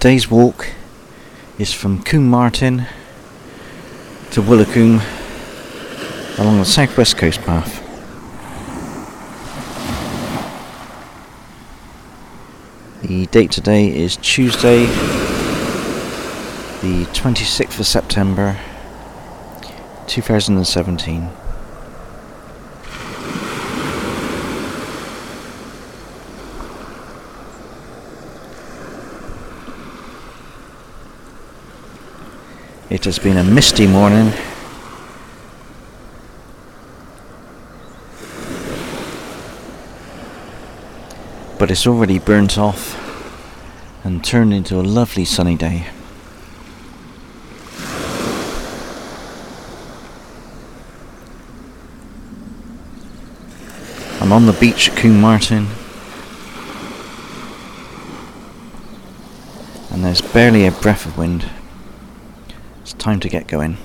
Today's walk is from Combe Martin to Woolacombe along the southwest coast path. The date today is Tuesday, the 26th of September 2017. It has been a misty morning. But it's already burnt off and turned into a lovely sunny day. I'm on the beach at Combe Martin. And there's barely a breath of wind time to get going.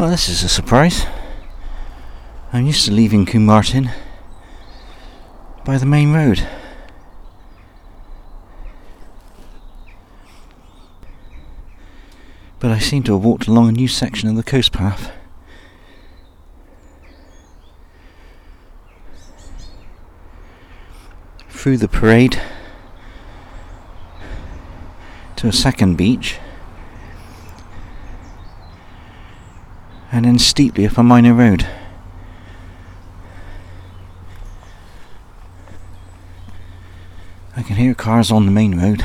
Well, this is a surprise. I'm used to leaving Combe Martin by the main road. But I seem to have walked along a new section of the coast path. Through the parade to a second beach. And then steeply up a minor road. I can hear cars on the main road,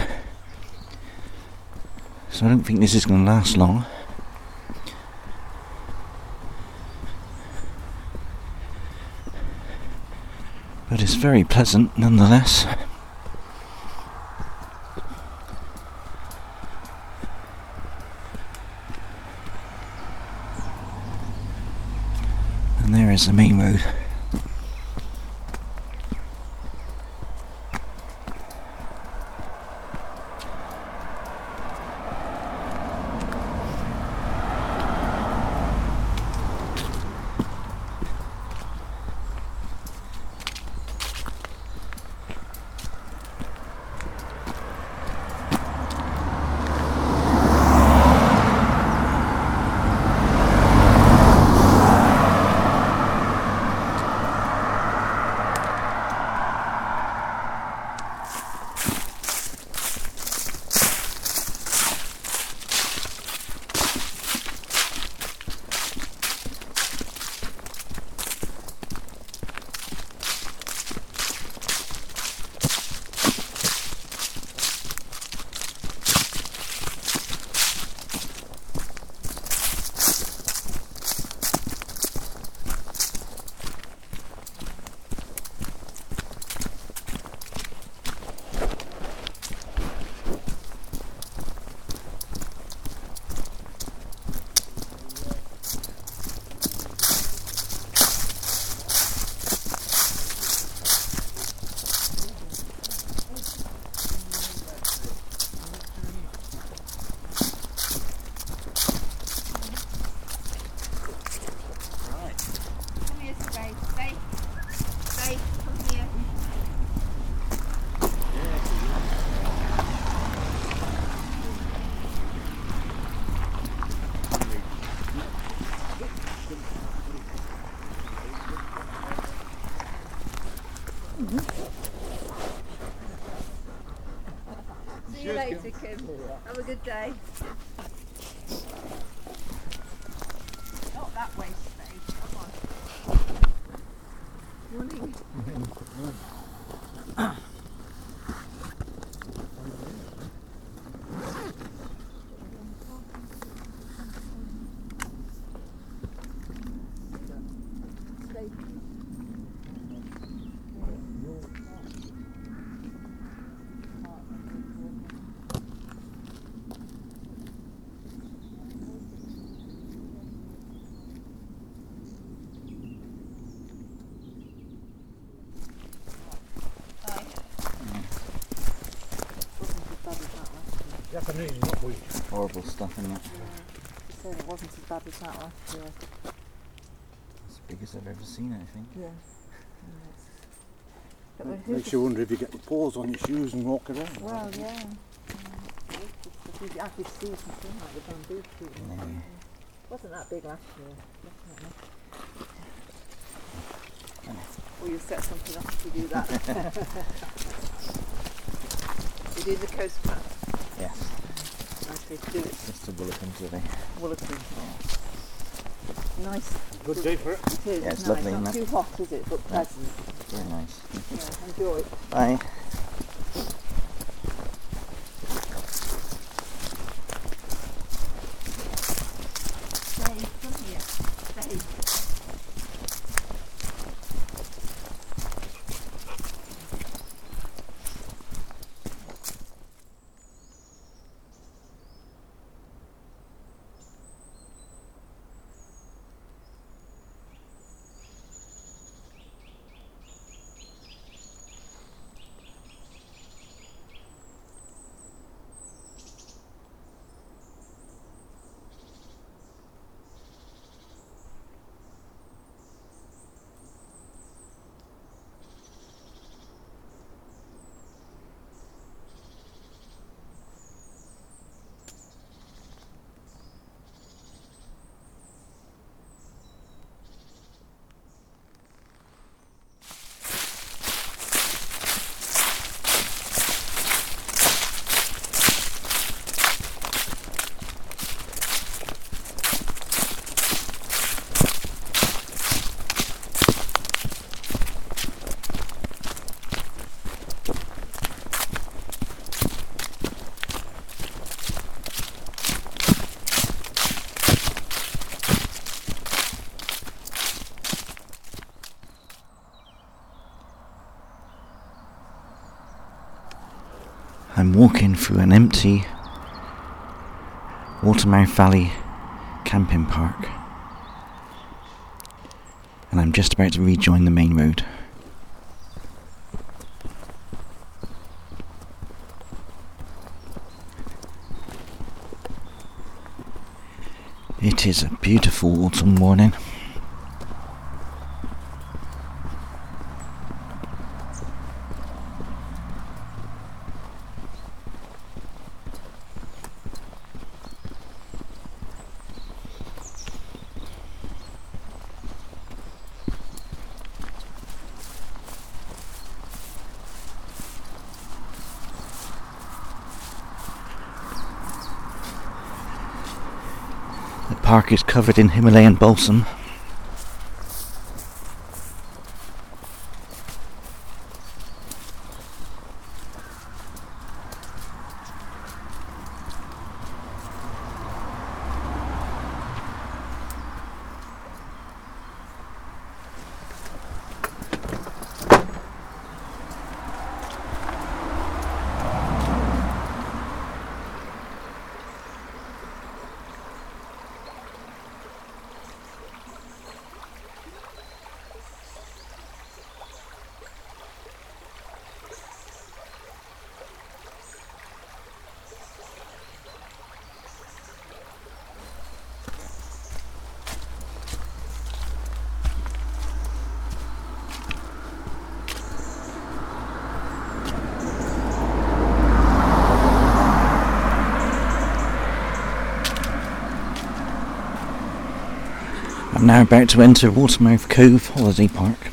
so I don't think this is going to last long. But it's very pleasant nonetheless. Is the main road. Come here, Faye. Faye. Faye, come here. See you later, Kim. Have a good day. Not that way, Faye. Come on. Morning. Japanese, not we. Horrible stuff in it. said it wasn't as bad as that last year. As big as I've ever seen it, I think. Yeah. But we're- Makes you wonder if you get the paws on your shoes and walk around. Well, yeah. If you actually see something like the bamboo tree. Yeah. Wasn't that big last year, definitely. Or you set something up to do that. you do the coast path. Yes, Nice way to do it. Mr. Bulletin today. Woolacombe. Nice. Good day for it. It is. Yeah, it's nice. lovely, Not isn't too hot, is it? But pleasant. Very nice. Yeah, enjoy it. Bye. Stay, come here. Stay. I'm walking through an empty Watermouth Valley camping park. And I'm just about to rejoin the main road. It is a beautiful autumn morning. The park is covered in Himalayan balsam. Now about to enter Watermouth Cove Holiday Park.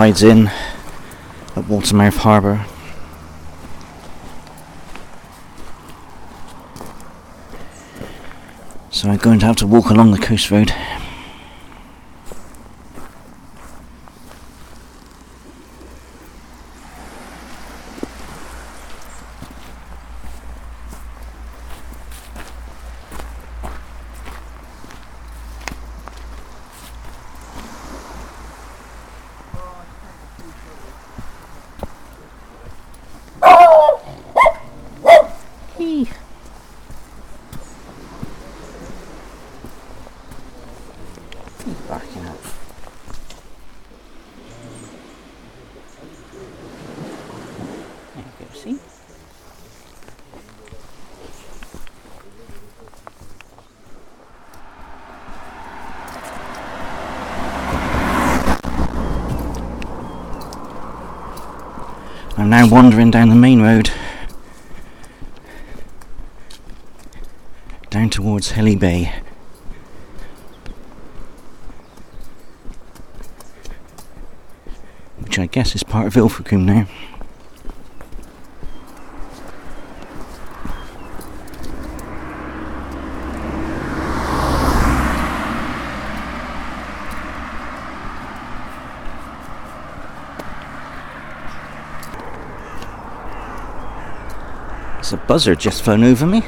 Tide's in at Watermouth Harbour. So I'm going to have to walk along the coast road. Wandering down the main road down towards Hele Bay. Which I guess is part of Ilfracombe now. Buzzard just flown over me.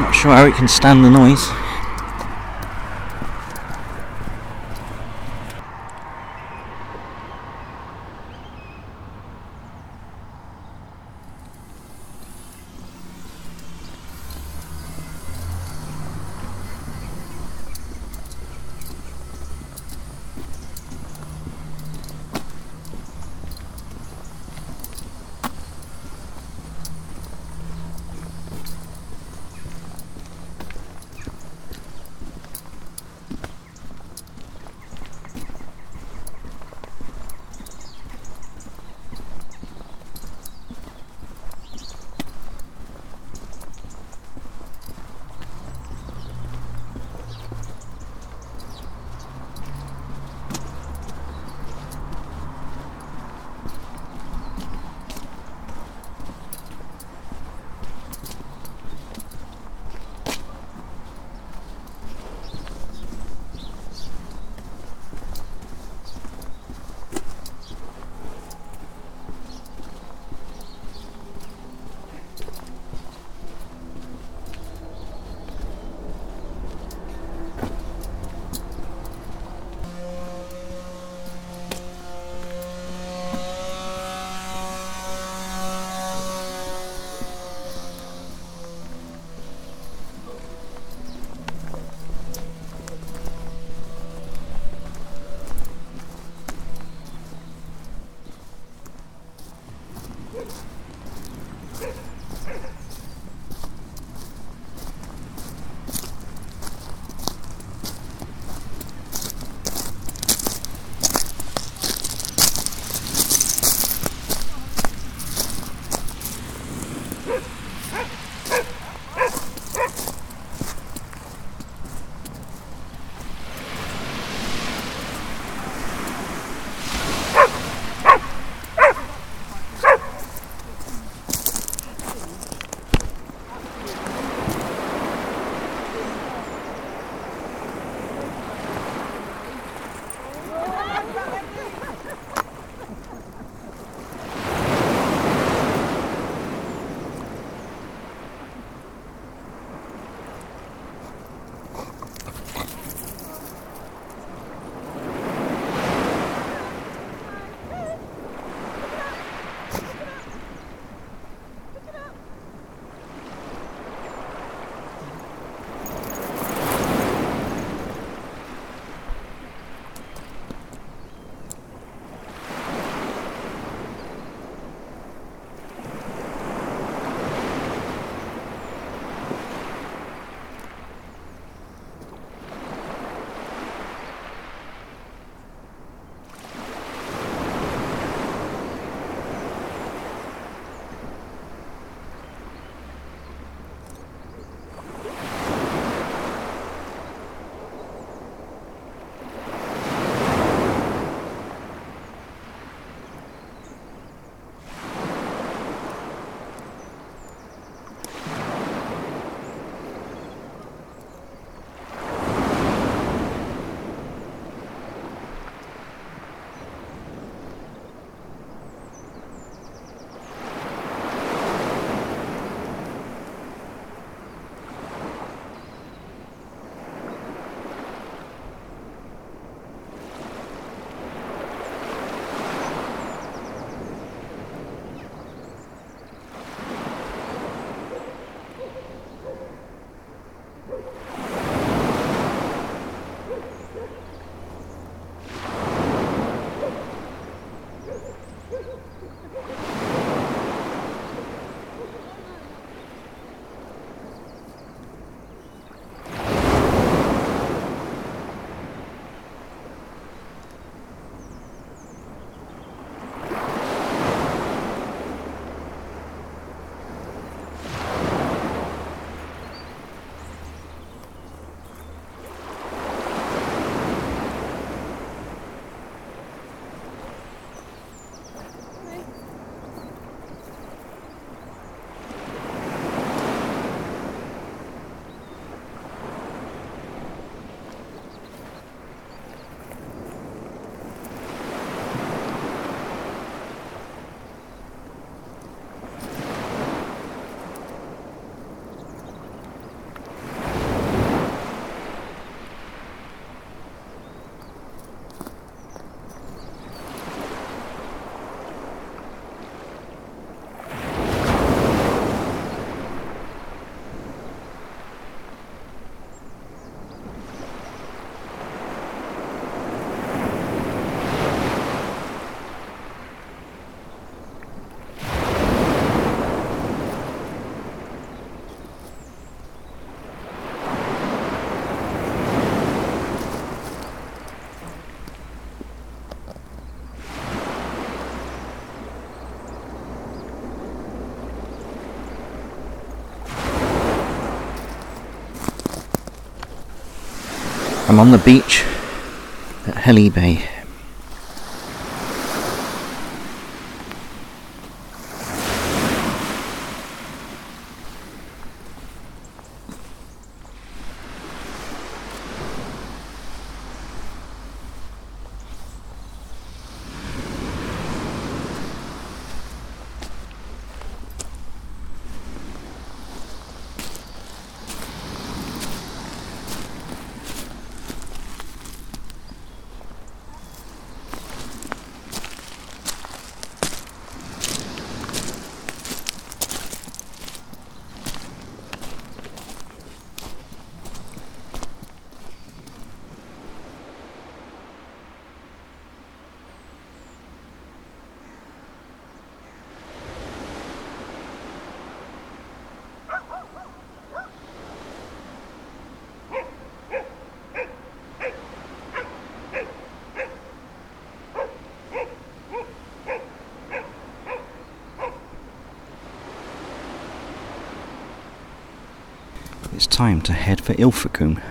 Not sure how it can stand the noise. I'm on the beach at Hele Bay. It's time to head for Ilfracombe.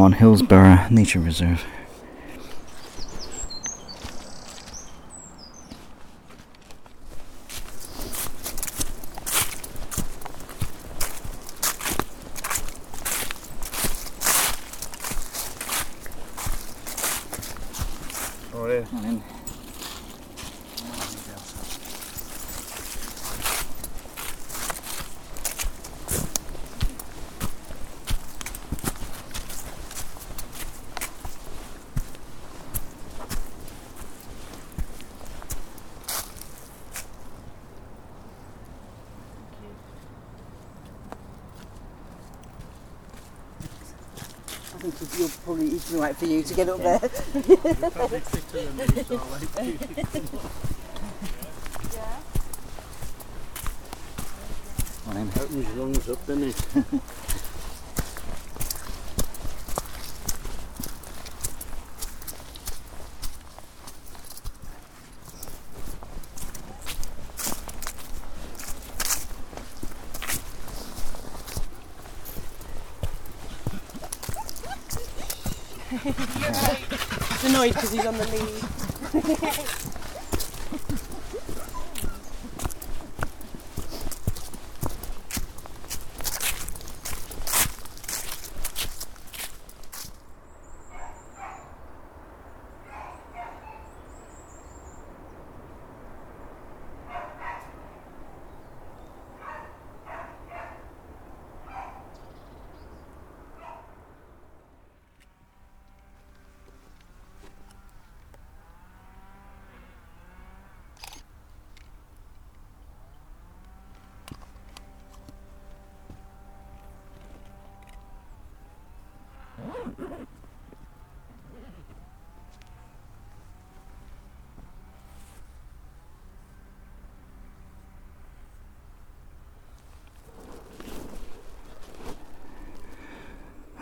On Hillsborough Nature Reserve. Oh, yeah. Come on in. I think you're probably it's right for you to get up there. Come on in. Opens your lungs up, doesn't it? He's on the lead.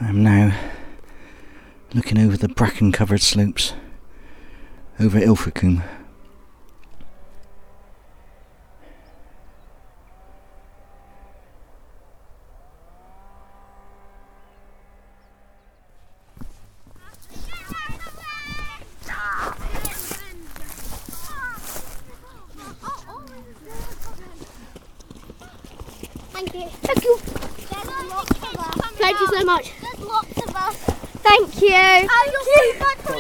I'm now looking over the bracken covered slopes over Ilfracombe. Thank you. Thank you. Thank you so much. There's lots of us. Thank you. Oh, you're so much for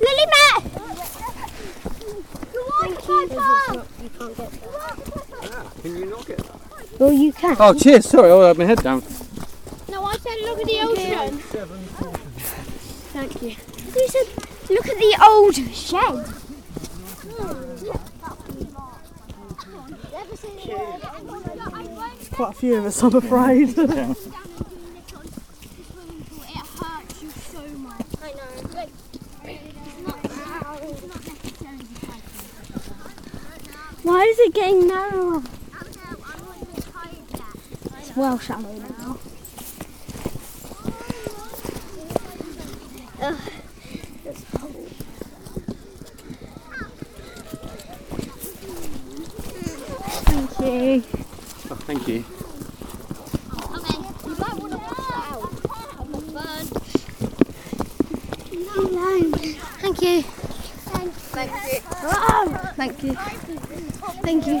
Lily Matt. Thank you. You can't get that. Can you not get that? Well, you can. Oh, cheers. Sorry, I had my head down. No, I said look at the ocean. Thank you. You said look at the old shed. Hmm. Quite a few of us, I'm afraid. It hurts you so much. I know. Why is it getting narrower? It's well shallow now. Ugh, it's cold. Thank you. Oh, thank you. Thank you. Thank you. Oh, thank you. Thank you.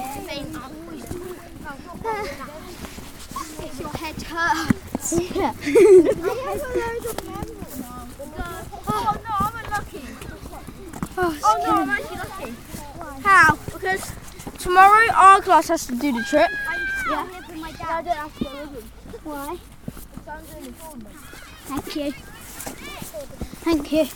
If your head hurts. Yeah. Oh no, I'm unlucky. Oh, Oh no, I'm actually lucky. How? Because tomorrow our class has to do the trip. Yeah. I don't have to go with them. Why? So I'm doing it for them. Thank you. Thank you.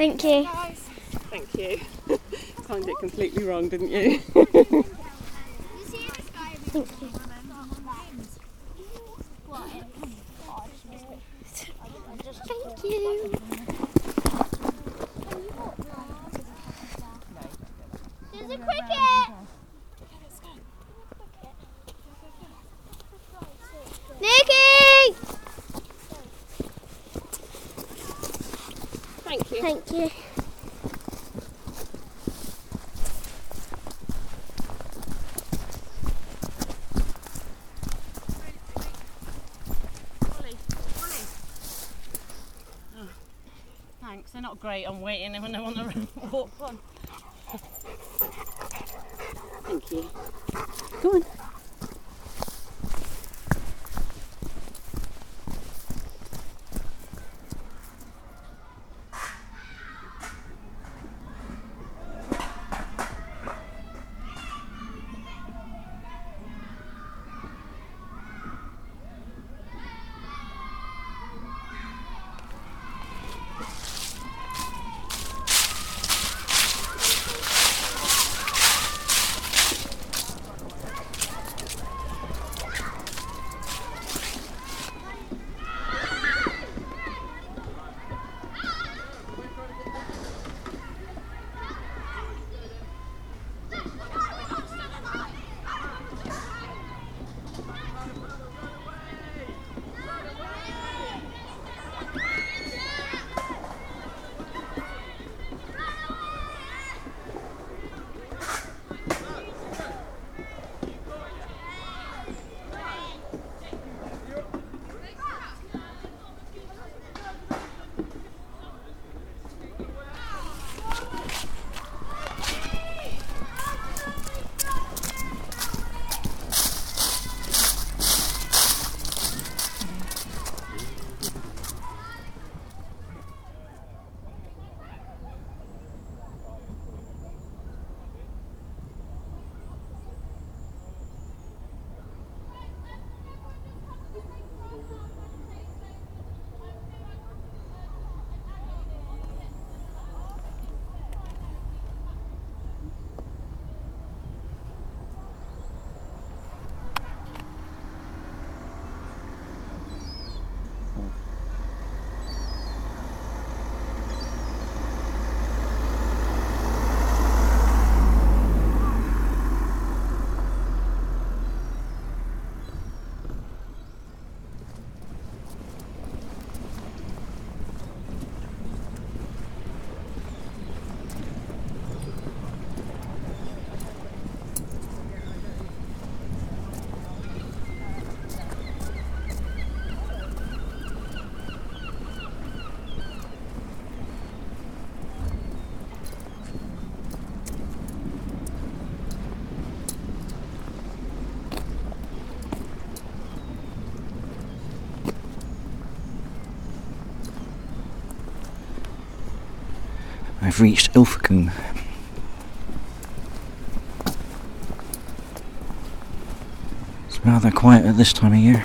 Thank you. Thank you. Timed it completely wrong, didn't you. reached Ilfracombe. It's rather quiet at this time of year.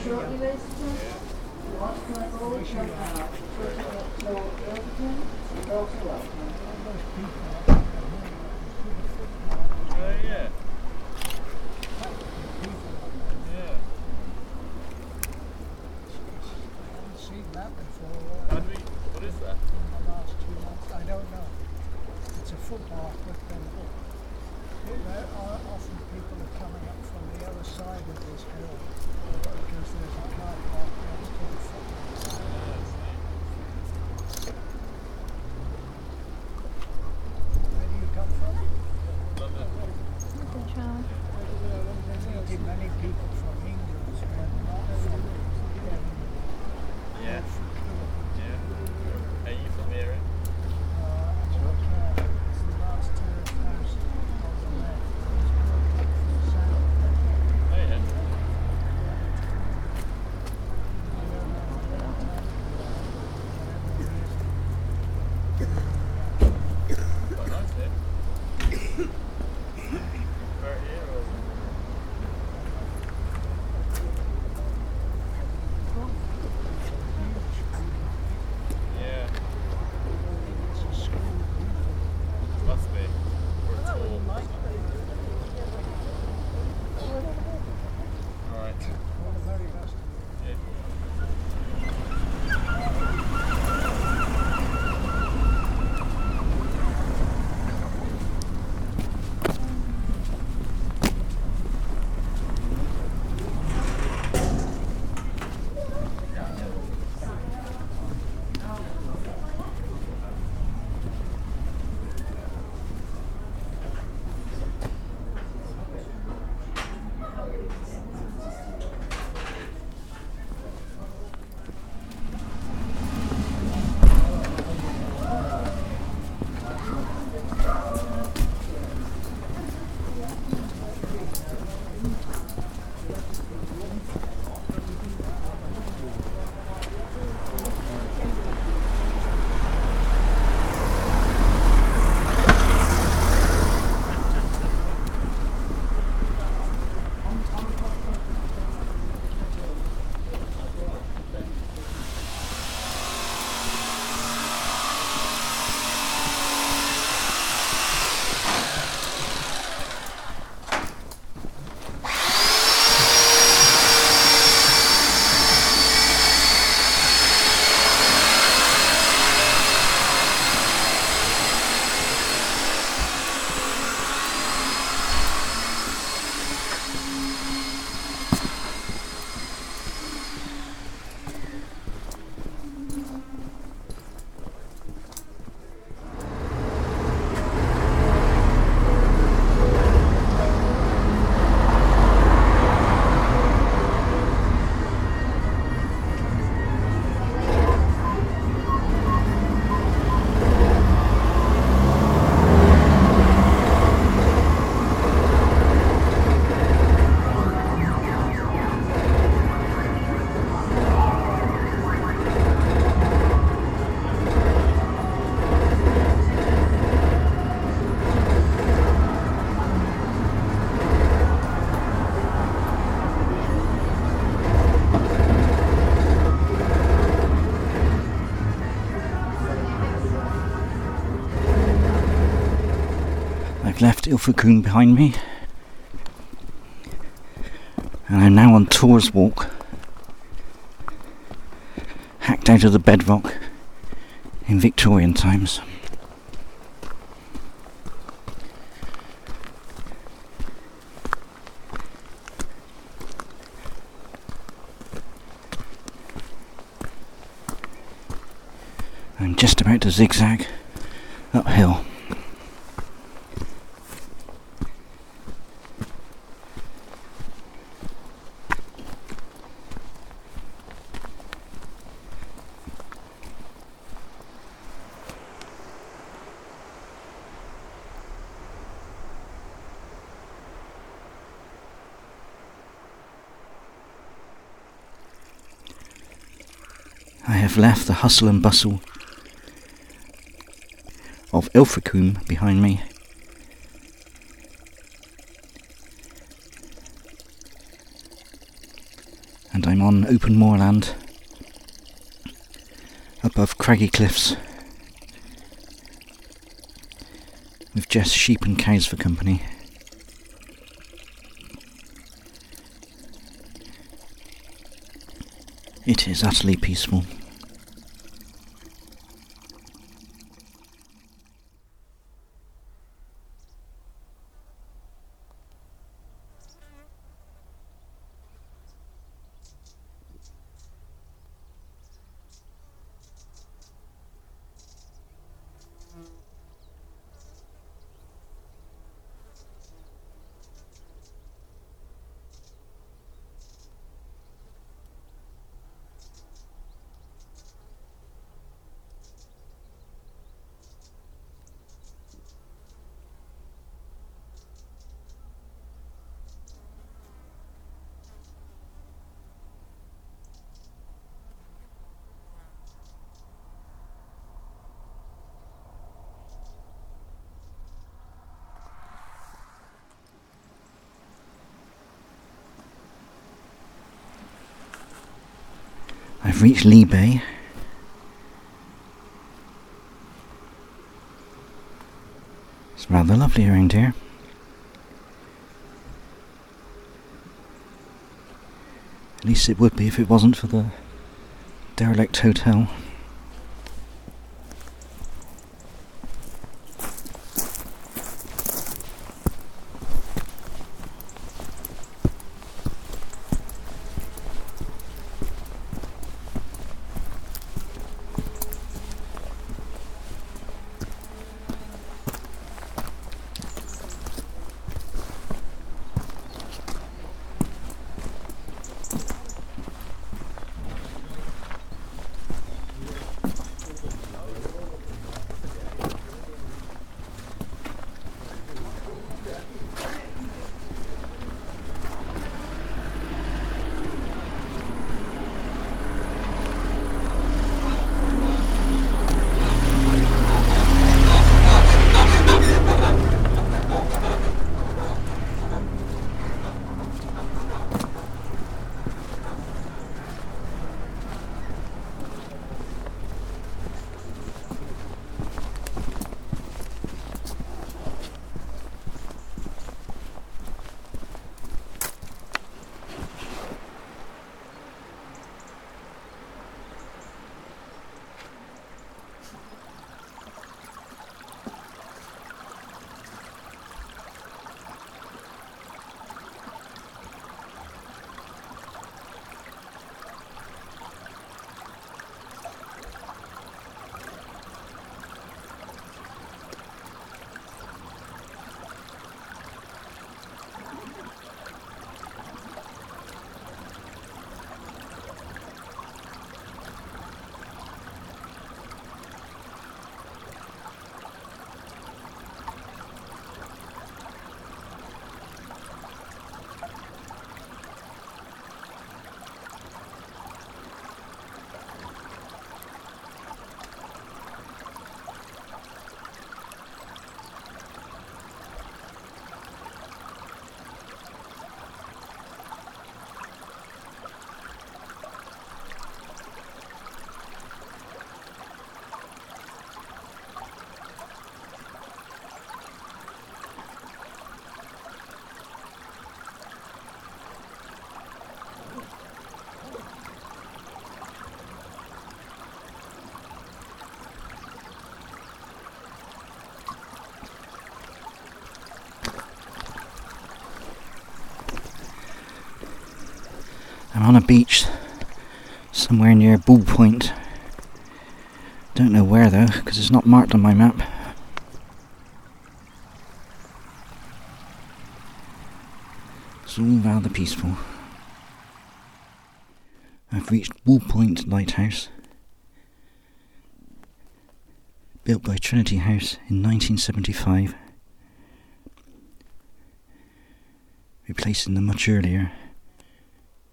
structural Ilfracombe behind me. And I'm now on Tor's Walk. Hacked out of the bedrock in Victorian times. I'm just about to zigzag uphill. I have left the hustle and bustle of Ilfracombe behind me. And I'm on open moorland above craggy cliffs with just sheep and cows for company. It is utterly peaceful. I've reached Lee Bay. It's rather lovely around here. At least it would be if it wasn't for the derelict hotel. On a beach somewhere near Bull Point. Don't know where though, because it's not marked on my map. It's all rather peaceful. I've reached Bull Point Lighthouse, built by Trinity House in 1975, replacing the much earlier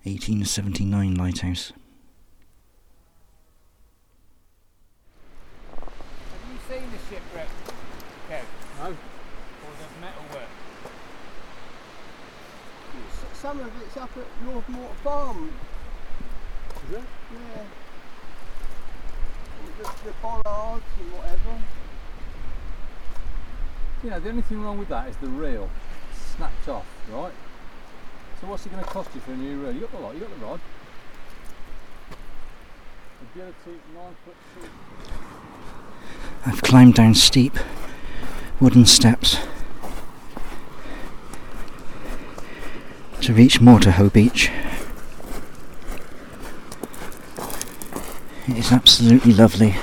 1879 lighthouse. Have you seen the shipwreck, Kev? No. Or the metalwork? S- Some of it's up at Northmore Farm. Is it? Yeah. The, the bollards and whatever. You know, the only thing wrong with that is the reel snapped off, right? So what's it going to cost you for a new reel? You got the lot, you got the rod. I've climbed down steep wooden steps to reach Mortehoe Beach. It is absolutely lovely.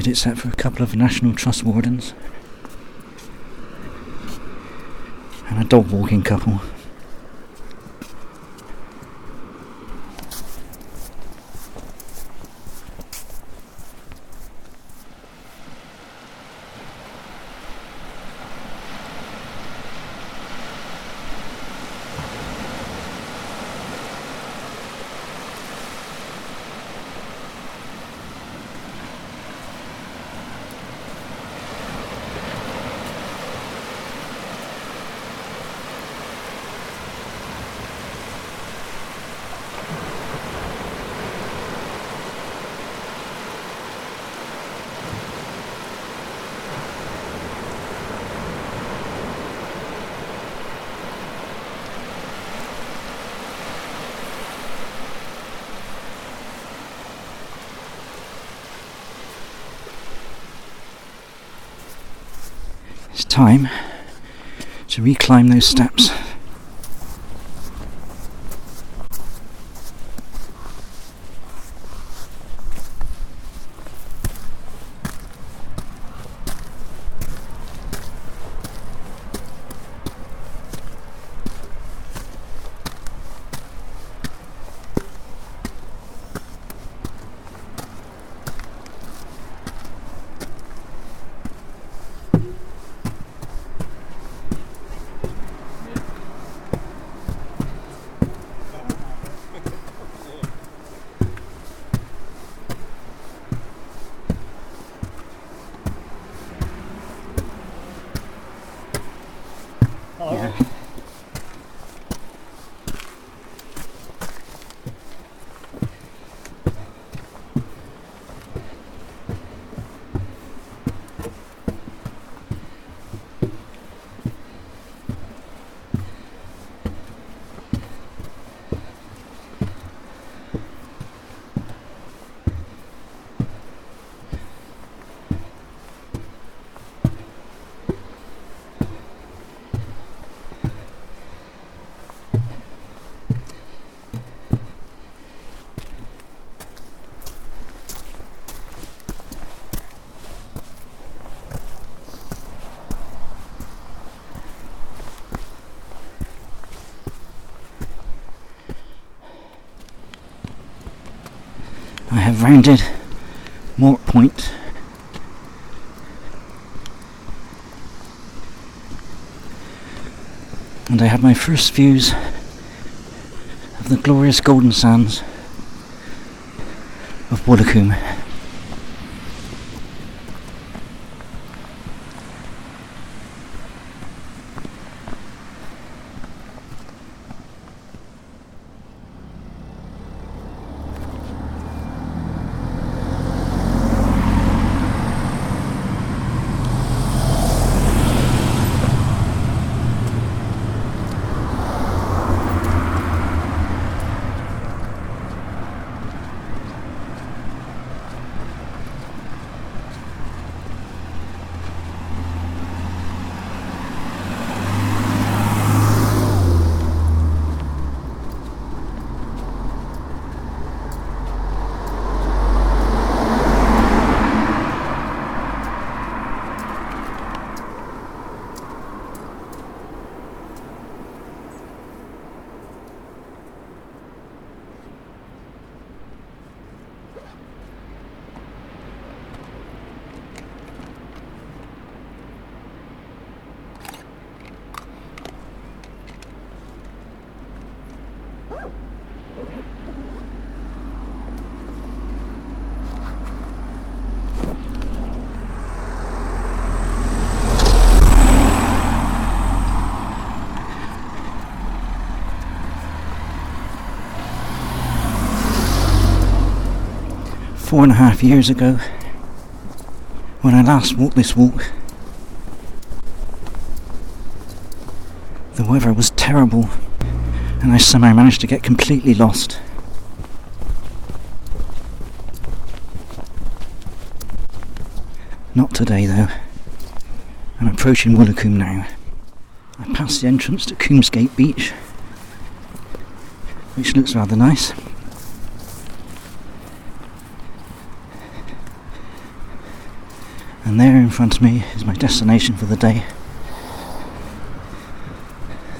Deserted except for a couple of National Trust wardens. and a dog walking couple. Time to reclimb those steps. Yeah. I have rounded Mort Point. And I have my first views of the glorious golden sands of Woolacombe. Four and a half years ago when I last walked this walk. The weather was terrible and I somehow managed to get completely lost. Not today though. I'm approaching Woolacombe now. I passed the entrance to Combesgate Beach, which looks rather nice. And there in front of me is my destination for the day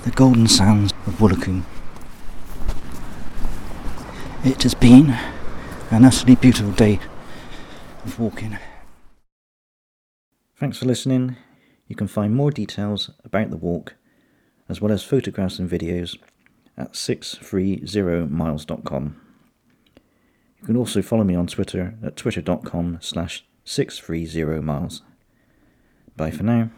the golden sands of Woolacombe. It has been an utterly beautiful day of walking. Thanks for listening. You can find more details about the walk, as well as photographs and videos, at 630miles.com. You can also follow me on Twitter at twitter.com slash 630miles. Bye for now.